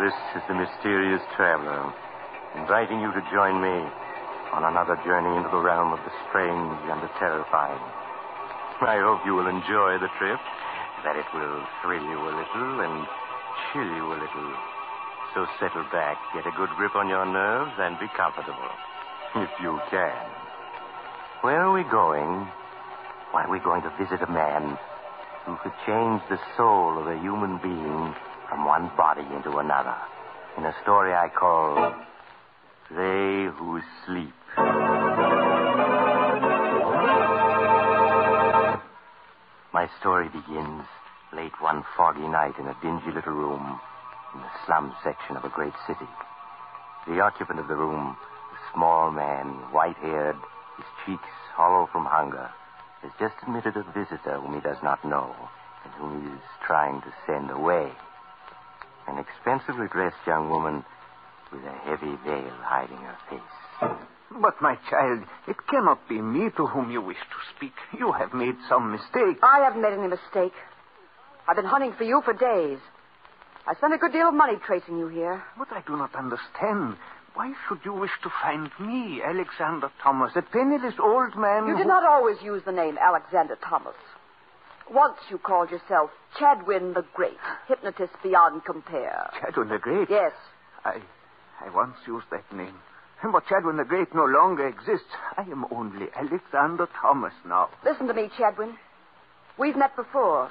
This is the mysterious traveler, inviting you to join me on another journey into the realm of the strange and the terrifying. I hope you will enjoy the trip, that it will thrill you a little and chill you a little. So settle back, get a good grip on your nerves, and be comfortable, if you can. Where are we going? Why, are we're going to visit a man who could change the soul of a human being from one body into another. In a story I call They Who Sleep. My story begins late one foggy night in a dingy little room in the slum section of a great city. The occupant of the room, a small man, white haired, his cheeks hollow from hunger, has just admitted a visitor whom he does not know and whom he is trying to send away. An expensively dressed young woman with a heavy veil hiding her face. But, my child, it cannot be me to whom you wish to speak. You have made some mistake. I haven't made any mistake. I've been hunting for you for days. I spent a good deal of money tracing you here. But I do not understand. Why should you wish to find me, Alexander Thomas, a penniless old man? You who- did not always use the name Alexander Thomas. Once you called yourself Chadwin the Great, hypnotist beyond compare. Chadwin the Great? Yes. I, I once used that name. But Chadwin the Great no longer exists. I am only Alexander Thomas now. Listen to me, Chadwin. We've met before.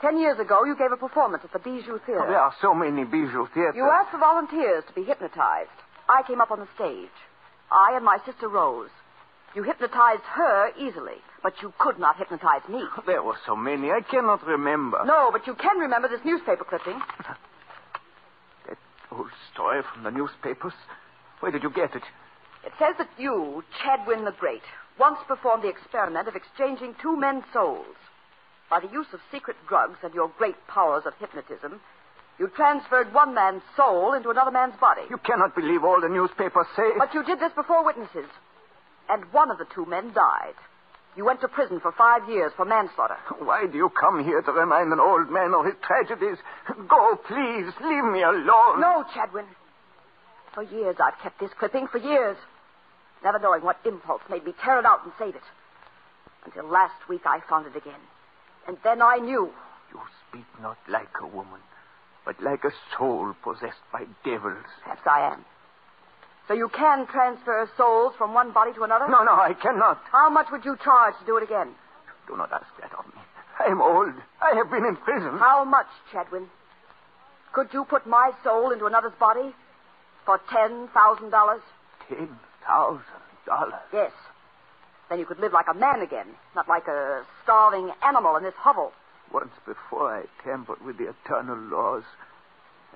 Ten years ago, you gave a performance at the Bijou Theater. There are so many bijou theaters. You asked for volunteers to be hypnotized. I came up on the stage. I and my sister Rose. You hypnotized her easily, but you could not hypnotize me. There were so many. I cannot remember. No, but you can remember this newspaper clipping. That old story from the newspapers. Where did you get it? It says that you, Chadwin the Great, once performed the experiment of exchanging two men's souls. By the use of secret drugs and your great powers of hypnotism, you transferred one man's soul into another man's body. You cannot believe all the newspapers say. But you did this before witnesses. And one of the two men died. You went to prison for five years for manslaughter. Why do you come here to remind an old man of his tragedies? Go, please. Leave me alone. No, Chadwin. For years I've kept this clipping, for years. Never knowing what impulse made me tear it out and save it. Until last week I found it again. And then I knew. You speak not like a woman, but like a soul possessed by devils. Perhaps I am. So you can transfer souls from one body to another? No, no, I cannot. How much would you charge to do it again? Do not ask that of me. I am old. I have been in prison. How much, Chadwin? Could you put my soul into another's body for ten thousand dollars? Ten thousand dollars. Yes. Then you could live like a man again, not like a starving animal in this hovel. Once before I tampered with the eternal laws.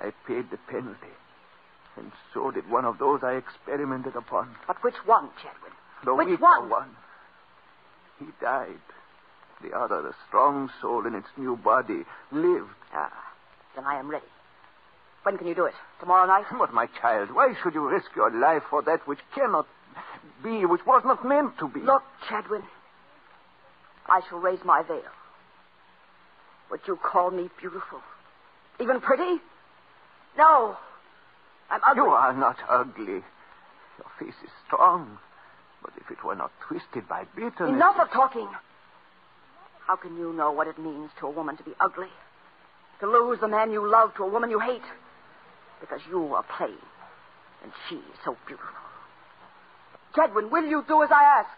I paid the penalty. And so did one of those I experimented upon. But which one, Chadwin? The which weaker one? one. He died. The other, the strong soul in its new body, lived. Ah, then I am ready. When can you do it? Tomorrow night? But, my child, why should you risk your life for that which cannot be, which was not meant to be? Look, Chadwin. I shall raise my veil. Would you call me beautiful? Even pretty? No. I'm ugly. You are not ugly. Your face is strong. But if it were not twisted by bitterness. Enough of talking. How can you know what it means to a woman to be ugly? To lose the man you love to a woman you hate? Because you are plain and she is so beautiful. Chedwin, will you do as I ask?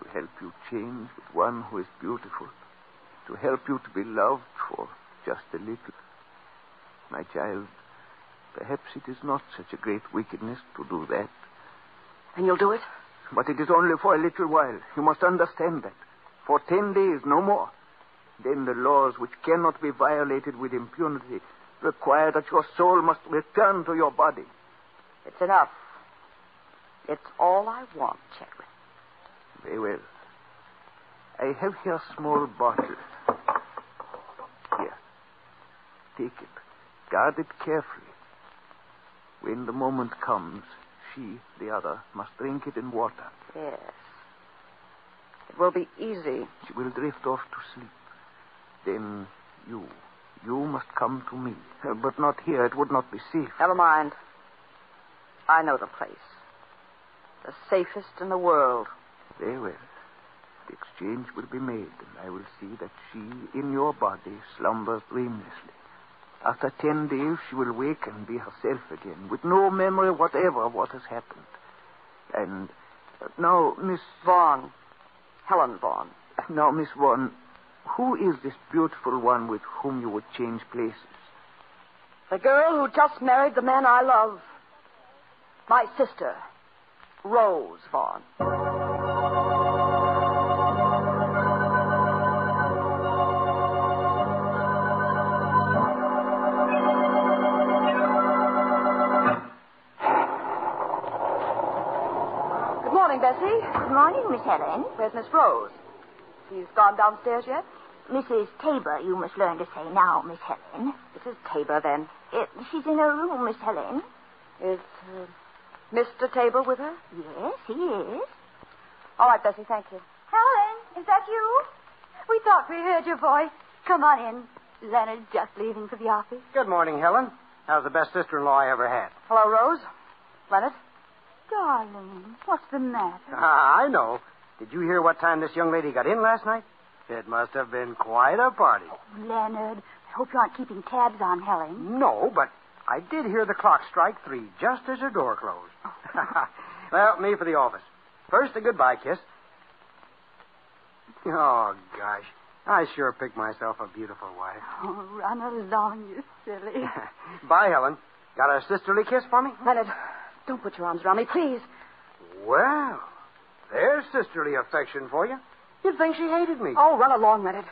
To help you change with one who is beautiful. To help you to be loved for just a little. My child, perhaps it is not such a great wickedness to do that. And you'll do it? But it is only for a little while. You must understand that. For ten days, no more. Then the laws which cannot be violated with impunity require that your soul must return to your body. It's enough. It's all I want, Chedwin. Very well. I have here a small bottle. Here. Take it. Guard it carefully. When the moment comes, she, the other, must drink it in water. Yes. It will be easy. She will drift off to sleep. Then you, you must come to me. Uh, But not here. It would not be safe. Never mind. I know the place. The safest in the world. Very well. The exchange will be made, and I will see that she, in your body, slumbers dreamlessly. After ten days, she will wake and be herself again, with no memory whatever of what has happened. And uh, now, Miss Vaughn. Helen Vaughn. now, Miss Vaughan, who is this beautiful one with whom you would change places? The girl who just married the man I love. My sister, Rose Vaughn. Good morning, Miss Helen. Where's Miss Rose? She's gone downstairs yet? Mrs. Tabor, you must learn to say now, Miss Helen. Mrs. Tabor, then. Uh, she's in her room, Miss Helen. Is uh, Mr. Tabor with her? Yes, he is. All right, Bessie, thank you. Helen, is that you? We thought we heard your voice. Come on in. Leonard's just leaving for the office. Good morning, Helen. How's the best sister-in-law I ever had? Hello, Rose. Leonard. Darling, what's the matter? Ah, I know. Did you hear what time this young lady got in last night? It must have been quite a party. Leonard, I hope you aren't keeping tabs on Helen. No, but I did hear the clock strike three just as her door closed. well, me for the office. First, a goodbye kiss. Oh, gosh. I sure picked myself a beautiful wife. Oh, run along, you silly. Bye, Helen. Got a sisterly kiss for me? Leonard, don't put your arms around me, please. Well, there's sisterly affection for you. You'd think she hated me. Oh, run along, Leonard.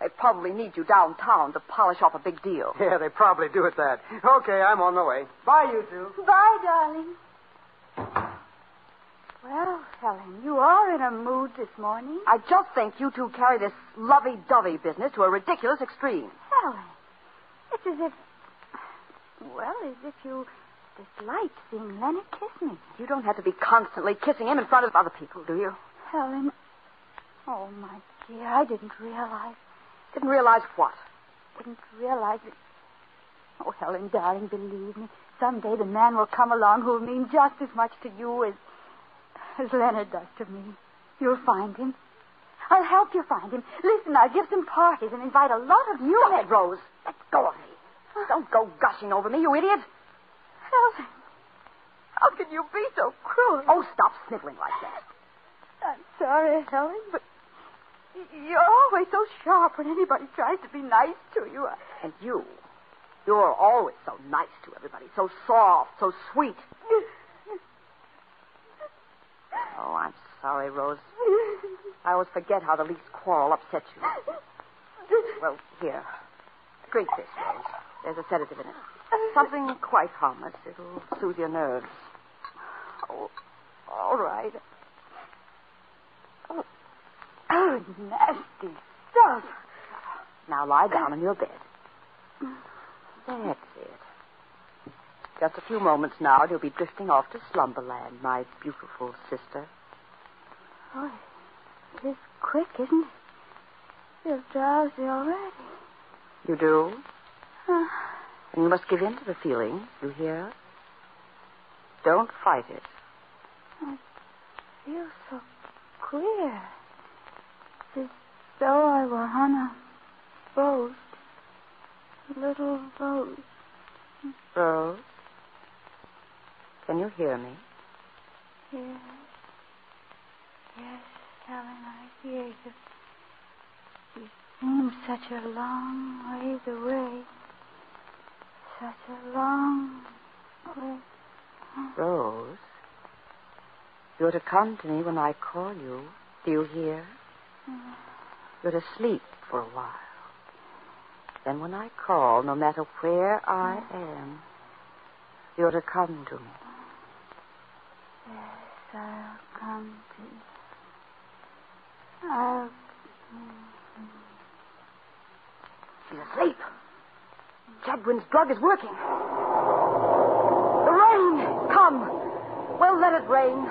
They probably need you downtown to polish off a big deal. Yeah, they probably do at that. Okay, I'm on the way. Bye, you two. Bye, darling. Well, Helen, you are in a mood this morning. I just think you two carry this lovey-dovey business to a ridiculous extreme. Helen, it's as if, well, as if you dislike seeing Leonard kiss me. You don't have to be constantly kissing him in front of other people, do you? Helen, oh, my dear, I didn't realize, Didn't realize what? didn't realize it. Oh, Helen, darling, believe me, someday the man will come along who will mean just as much to you as, as Leonard does to me. You'll find him. I'll help you find him. Listen, I'll give some parties and invite a lot of new Stop it, Rose. Let go of me. Don't go gushing over me, you idiot. Helen, how can you be so cruel? Oh, stop sniveling like that. I'm sorry, Helen, but you're always so sharp when anybody tries to be nice to you. And you, you're always so nice to everybody, so soft, so sweet. Oh, I'm sorry, Rose. I always forget how the least quarrel upsets you. Well, here. Drink this, Rose. There's a sedative in it. Something quite harmless. It'll soothe your nerves. Oh, all right. Oh, oh, nasty stuff. Now lie down in your bed. That's it. Just a few moments now, and you'll be drifting off to slumberland, my beautiful sister. Oh, it is quick, isn't it? Feel drowsy already. You do? Uh, And you must give in to the feeling. You hear? Don't fight it. I feel so queer. As though I were on a boat. Little boat. Rose? Can you hear me? Yes. Yes. Helen, I hear you. You seem such a long ways away. Such a long way. Rose, you're to come to me when I call you. Do you hear? Mm. You're to sleep for a while. Then when I call, no matter where I mm. am, you're to come to me. Yes, I'll come to you. I'll. She's asleep. Chadwin's drug is working. The rain! Come! Well, let it rain.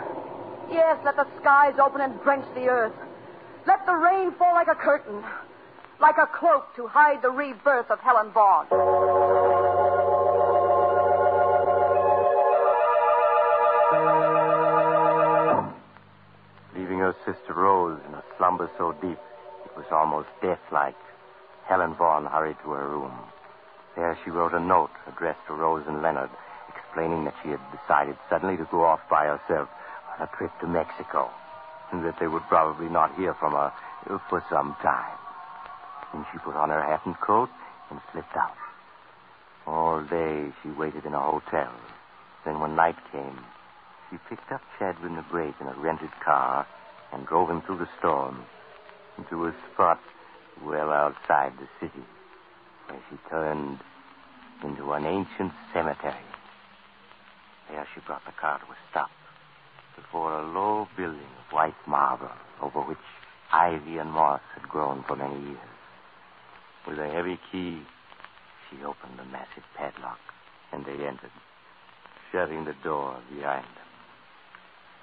Yes, let the skies open and drench the earth. Let the rain fall like a curtain, like a cloak to hide the rebirth of Helen Vaughn. Leaving her sister Rose in a slumber so deep it was almost death-like, Helen Vaughn hurried to her room. There she wrote a note addressed to Rose and Leonard, explaining that she had decided suddenly to go off by herself on a trip to Mexico, and that they would probably not hear from her uh, for some time. Then she put on her hat and coat and slipped out. All day she waited in a hotel. Then when night came, she picked up Chadwin the Great in a rented car and drove him through the storm into a spot well outside the city, where she turned into an ancient cemetery. There she brought the car to a stop before a low building of white marble over which ivy and moss had grown for many years. With a heavy key, she opened the massive padlock, and they entered, shutting the door behind them.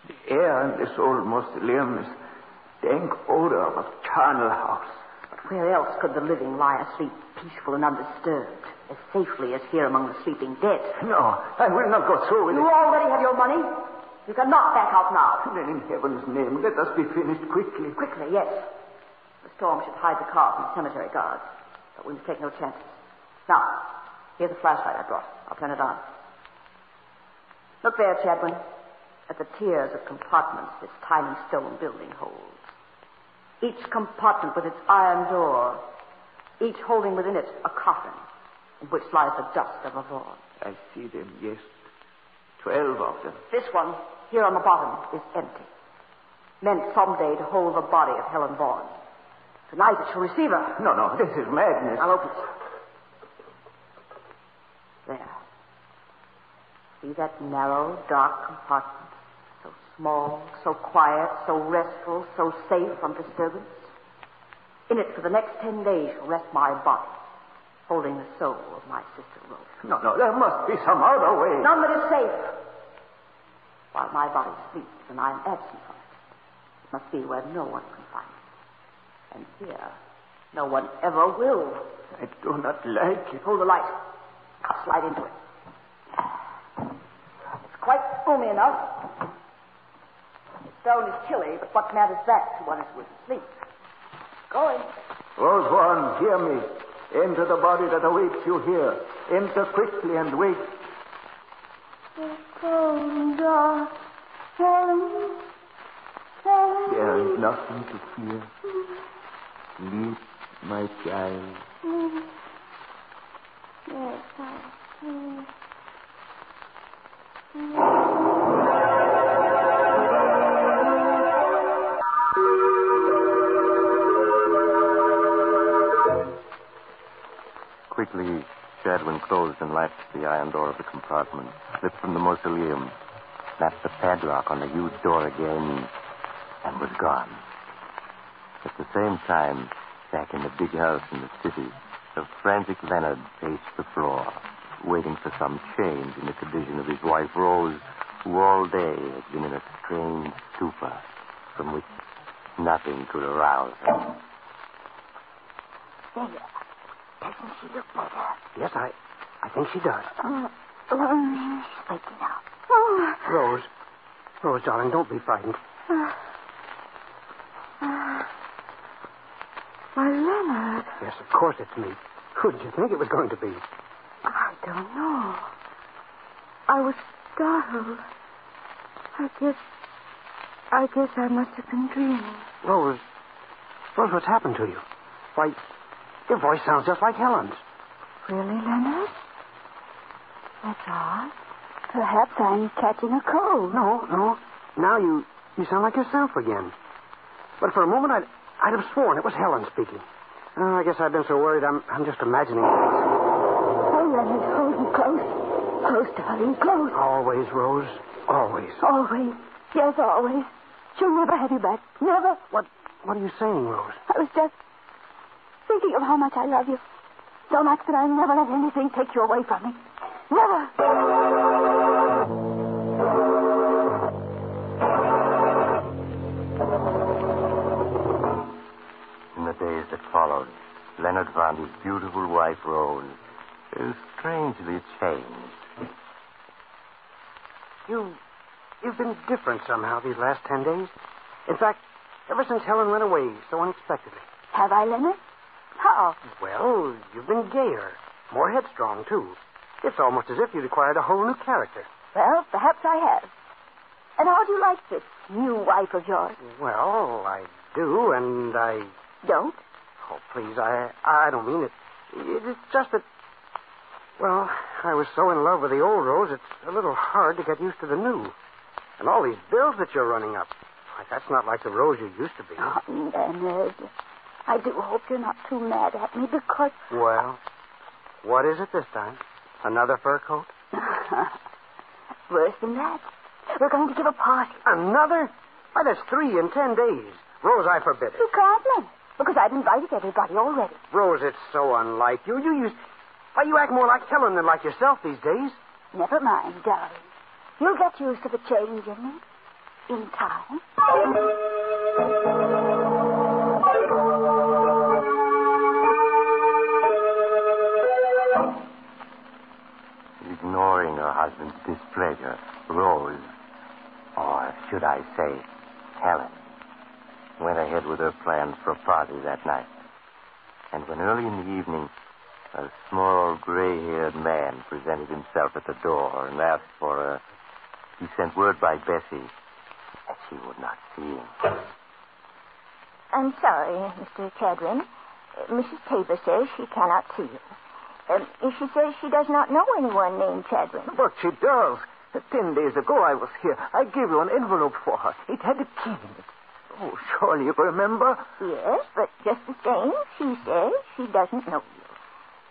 The air in this old mausoleum is dank odor of a charnel house. Where else could the living lie asleep peaceful and undisturbed, as safely as here among the sleeping dead? No, I will not go through with You it. already have your money. You cannot back out now. Then in heaven's name, let us be finished quickly. Quickly, yes. The storm should hide the car from the cemetery guards, but we must take no chances. Now, here's a flashlight I brought. I'll turn it on. Look there, Chadwin, at the tiers of compartments this tiny stone building holds. Each compartment with its iron door, each holding within it a coffin in which lies the dust of a Vaughn. I see them, yes. Twelve of them. This one, here on the bottom, is empty. Meant someday to hold the body of Helen Vaughan. Tonight it shall receive her. No, no, this is madness. I'll open it. There. See that narrow, dark compartment? Small, so quiet, so restful, so safe from disturbance. In it for the next ten days shall rest my body, holding the soul of my sister Rose. No, no, there must be some other way. None that is safe. While my body sleeps and I am absent from it, it must be where no one can find it. And here, no one ever will. I do not like it. Hold the light. I'll slide into it. It's quite roomy enough. The stone is chilly, but what matters that to one who is asleep? Going. Rose one, hear me. Enter the body that awaits you here. Enter quickly and wait. The cold dark Helen. Helen. There is nothing to fear. Sleep, my child. Yes, I see. Quickly, Chadwin closed and latched the iron door of the compartment, slipped from the mausoleum, snapped the padlock on the huge door again, and was gone. At the same time, back in the big house in the city, the frantic Leonard paced the floor, waiting for some change in the condition of his wife Rose, who all day had been in a strange stupor from which nothing could arouse her. Doesn't she look better? Yes, I, I think she does. Uh, oh, oh, she's waking up. Oh, Rose, Rose, darling, don't be frightened. Uh, uh, why, Leonard, Yes, of course it's me. Who did you think it was going to be? I don't know. I was startled. I guess, I guess I must have been dreaming. Rose, Rose, what's happened to you? Why, your voice sounds just like Helen's. Really, Leonard? That's odd. Perhaps I'm catching a cold. No, no. Now you you sound like yourself again. But for a moment, I'd, I'd have sworn it was Helen speaking. Oh, I guess I've been so worried, I'm, I'm just imagining things. Oh, Leonard, hold me close. Close, darling, close. Always, Rose. Always. Always. Yes, always. She'll never have you back. Never. What What are you saying, Rose? I was just thinking of how much I love you. So much that I'll never let anything take you away from me. Never. In the days that followed, Leonard found his beautiful wife, Rose, uh, strangely changed. You, you've been different somehow these last ten days. In fact, ever since Helen went away so unexpectedly. Have I, Leonard? How? Well, you've been gayer, more headstrong, too. It's almost as if you'd acquired a whole new character. Well, perhaps I have. And how do you like this new wife of yours? Well, I do, and I. Don't? Oh, please, I I don't mean it. It's just that. Well, I was so in love with the old Rose, it's a little hard to get used to the new. And all these bills that you're running up. Like, that's not like the Rose you used to be. Oh, Leonard. I do hope you're not too mad at me because. Well, what is it this time? Another fur coat? Worse than that. We're going to give a party. Another? Why, that's three in ten days. Rose, I forbid it. You can't, Leonard, because I've invited everybody already. Rose, it's so unlike you. You use. Why, you act more like Helen than like yourself these days. Never mind, darling. You'll get used to the change in me in time. Ignoring her husband's displeasure, Rose, or should I say, Helen, went ahead with her plans for a party that night. And when early in the evening, a small gray haired man presented himself at the door and asked for her, he sent word by Bessie that she would not see him. I'm sorry, Mr. Chadwin. Mrs. Tabor says she cannot see you. Um, she says she does not know anyone named Chadwin. But she does. Ten days ago I was here. I gave you an envelope for her. It had a key in it. Oh, surely you remember? Yes, but just the same, she says she doesn't know you.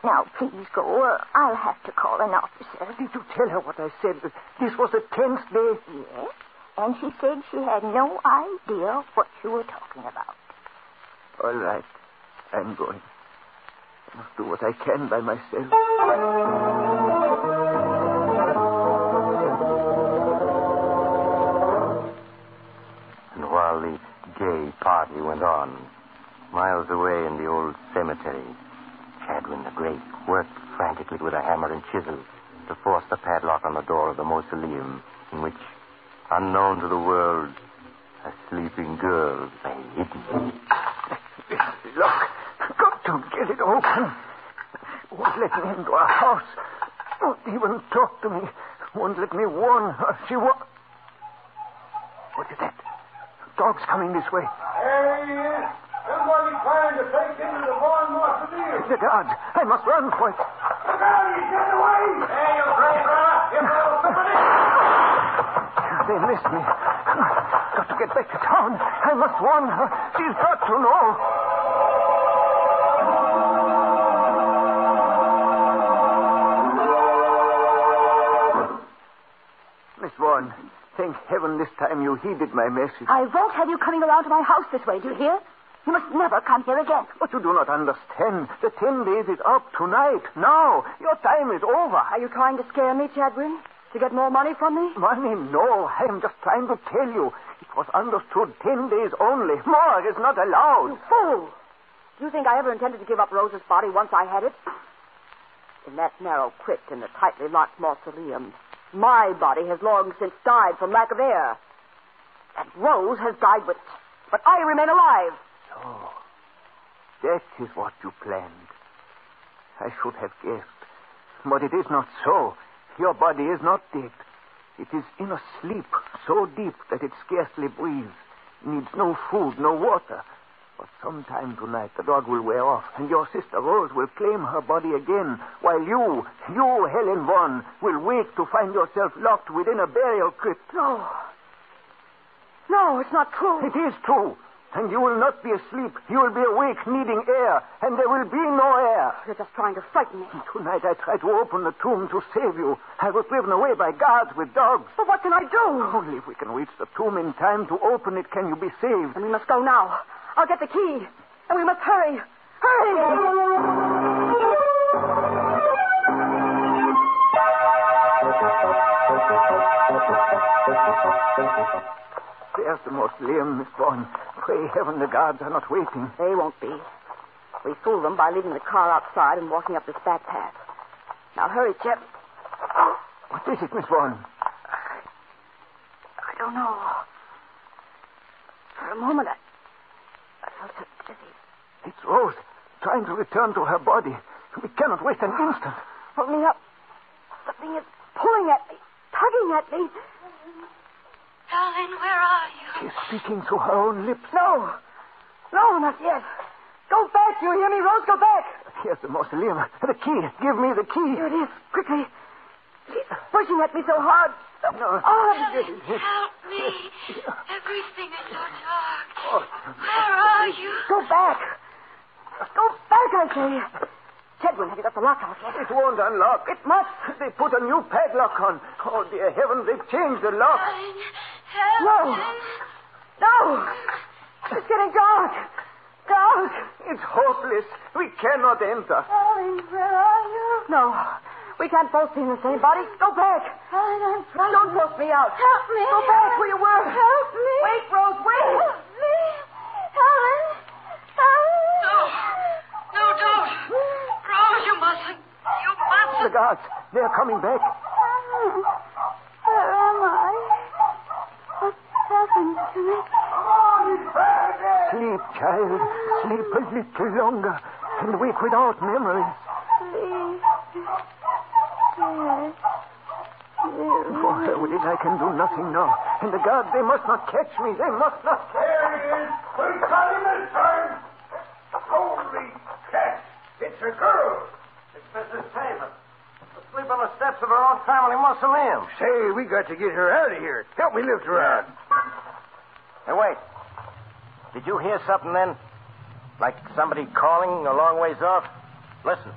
Now, please go, or I'll have to call an officer. Did you tell her what I said? This was the tenth day? Yes, and she said she had no idea what you were talking about. All right. I'm going. Do what I can by myself. And while the gay party went on, miles away in the old cemetery, Chadwin the Great worked frantically with a hammer and chisel to force the padlock on the door of the mausoleum in which, unknown to the world, a sleeping girl lay hidden. Got get it open. Won't let me into our house. Won't even talk to me. Won't let me warn her. She won't. What is that? Dog's coming this way. There he is. Somebody trying to break into the barn mausoleum. The guards. I must run for it. Look out, he's getting away. Hey, you brave fella. You know somebody. They missed me. Got to get back to town. I must warn her. She's got to know. Thank heaven this time you heeded my message. I won't have you coming around to my house this way, do you hear? You must never come here again. But you do not understand. The ten days is up tonight. Now. Your time is over. Are you trying to scare me, Chadwin? To get more money from me? Money, no. I am just trying to tell you. It was understood ten days only. More is not allowed. You fool! Do you think I ever intended to give up Rose's body once I had it? In that narrow crypt in the tightly locked mausoleum, my body has long since died from lack of air. And Rose has died with it. But I remain alive. Oh, that is what you planned. I should have guessed. But it is not so. Your body is not dead. It is in a sleep so deep that it scarcely breathes. needs no food, no water. But sometime tonight the dog will wear off, and your sister Rose will claim her body again, while you, you, Helen Vaughan, will wake to find yourself locked within a burial crypt. No. No, it's not true. It is true. And you will not be asleep. You will be awake, needing air, and there will be no air. You're just trying to frighten me. Tonight I tried to open the tomb to save you. I was driven away by guards with dogs. But what can I do? Only if we can reach the tomb in time to open it can you be saved. And we must go now. I'll get the key. And we must hurry. Hurry! There's the mausoleum, Miss Vaughan. Pray heaven the guards are not waiting. They won't be. We fooled them by leaving the car outside and walking up this back path. Now hurry, Chip. What is it, Miss Vaughan? I don't know. For a moment, I, I felt so dizzy. It's Rose, trying to return to her body. We cannot waste an instant. Hold me up. Something is pulling at me, tugging at me. Darling, where are you? She's speaking through her own lips. No. No, not yet. Go back. You hear me, Rose? Go back. Here's the mausoleum. The key. Give me the key. Here it is. Quickly. She's pushing at me so hard. So No. hard. Help me. Everything is so dark. Where are you? Go back. Go back, I say. Chedwin, have you got the lock out yet? It won't unlock. It must. They put a new padlock on. Oh, dear heavens, they've changed the lock. Darling, help No. me. No. It's getting dark. Dark. It's hopeless. We cannot enter. Darling, where are you? No. We can't both be in the same body. Go back. Darling, I'm trying. Don't force me out. Help me. Go back where you were. Help me. Wait, Rose, wait. Help me. Helen. Helen. No. No, don't. Rose, you mustn't. You mustn't. The guards, they're coming back. Where am I? What's happened to me? Sleep, child. Sleep a little longer and wake without memories. Please. Yes. For Hurwitz, I can do nothing now. And the guards, they must not catch me. They must not catch There he is. We got him this time. Holy cats. It's a girl. It's Mrs. Taylor. Asleep on the steps of her own family mausoleum. Say, we got to get her out of here. Help me lift her out. Hey, wait. Did you hear something then? Like somebody calling a long ways off? Listen.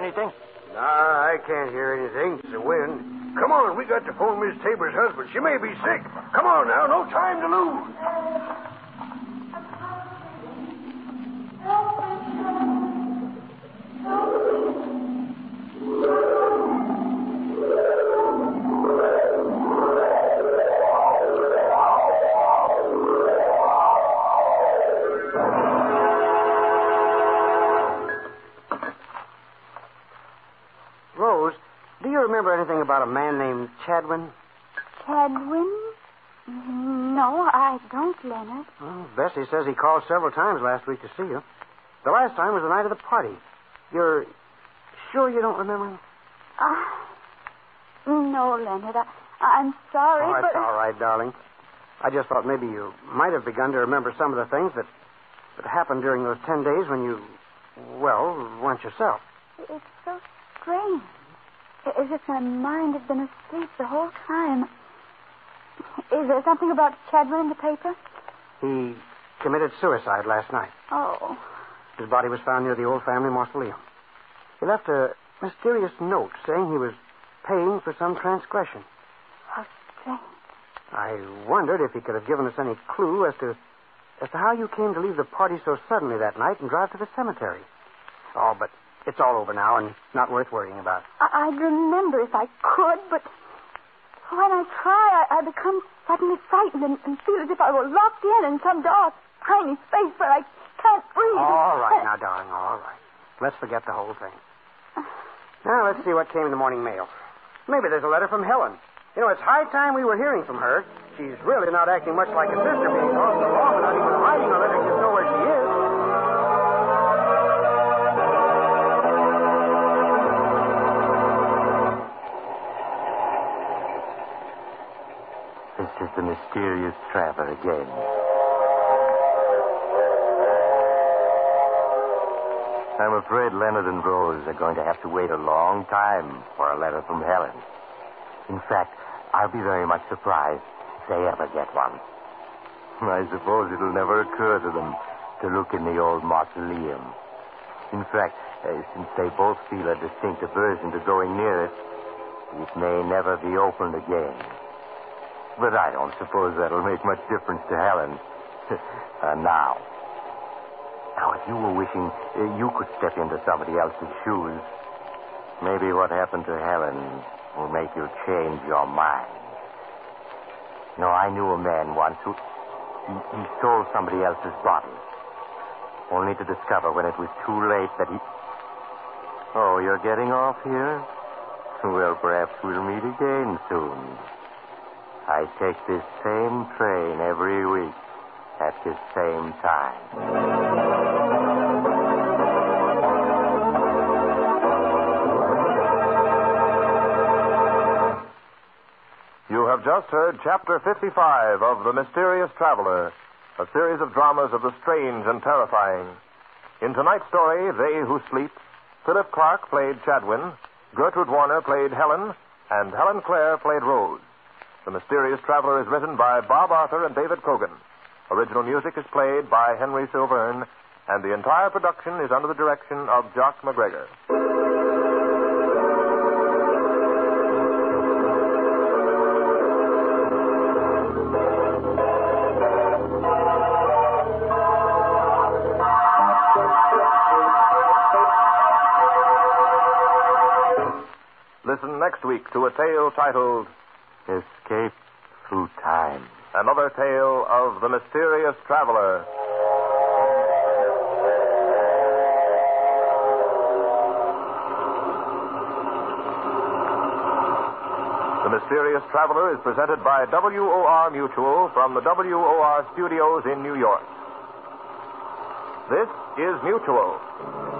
Anything? Nah, I can't hear anything. It's the wind. Come on, we got to phone Miss Tabor's husband. She may be sick. Come on now, no time to lose. Chadwin? Chadwin? No, I don't, Leonard. Well, Bessie says he called several times last week to see you. The last time was the night of the party. You're sure you don't remember him? Uh, no, Leonard. I, I'm sorry, oh, but it's all right, darling. I just thought maybe you might have begun to remember some of the things that, that happened during those ten days when you, well, weren't yourself. it's so strange. As if my mind had been asleep the whole time. Is there something about Chadwin in the paper? He committed suicide last night. Oh, His body was found near the old family mausoleum. He left a mysterious note saying he was paying for some transgression. how strange. I wondered if he could have given us any clue as to as to how you came to leave the party so suddenly that night and drive to the cemetery. Oh, but it's all over now and not worth worrying about. I- I'd remember if I could, but when I try, I, I become suddenly frightened and, and feel as if I were locked in in some dark, tiny space where I can't breathe. All right now, darling, all right. Let's forget the whole thing. Now, let's see what came in the morning mail. Maybe there's a letter from Helen. You know, it's high time we were hearing from her. She's really not acting much like a sister being gone so long ever again. I'm afraid Leonard and Rose are going to have to wait a long time for a letter from Helen. In fact, I'll be very much surprised if they ever get one. I suppose it'll never occur to them to look in the old mausoleum. In fact, uh, since they both feel a distinct aversion to going near it, it may never be opened again. But I don't suppose that'll make much difference to Helen. uh, now. Now, if you were wishing uh, you could step into somebody else's shoes, maybe what happened to Helen will make you change your mind. Know, I knew a man once who he, he stole somebody else's body, only to discover when it was too late that he. Oh, you're getting off here? Well, perhaps we'll meet again soon. I take this same train every week at this same time. You have just heard Chapter 55 of The Mysterious Traveler, a series of dramas of the strange and terrifying. In tonight's story, They Who Sleep, Philip Clarke played Chadwin, Gertrude Warner played Helen, and Helen Clare played Rose. The Mysterious Traveler is written by Bob Arthur and David Kogan. Original music is played by Henry Sylvern, and the entire production is under the direction of Jock MacGregor. Listen next week to a tale titled Escape Through Time. Another Tale of the Mysterious Traveler. The Mysterious Traveler is presented by WOR Mutual from the WOR studios in New York. This is Mutual.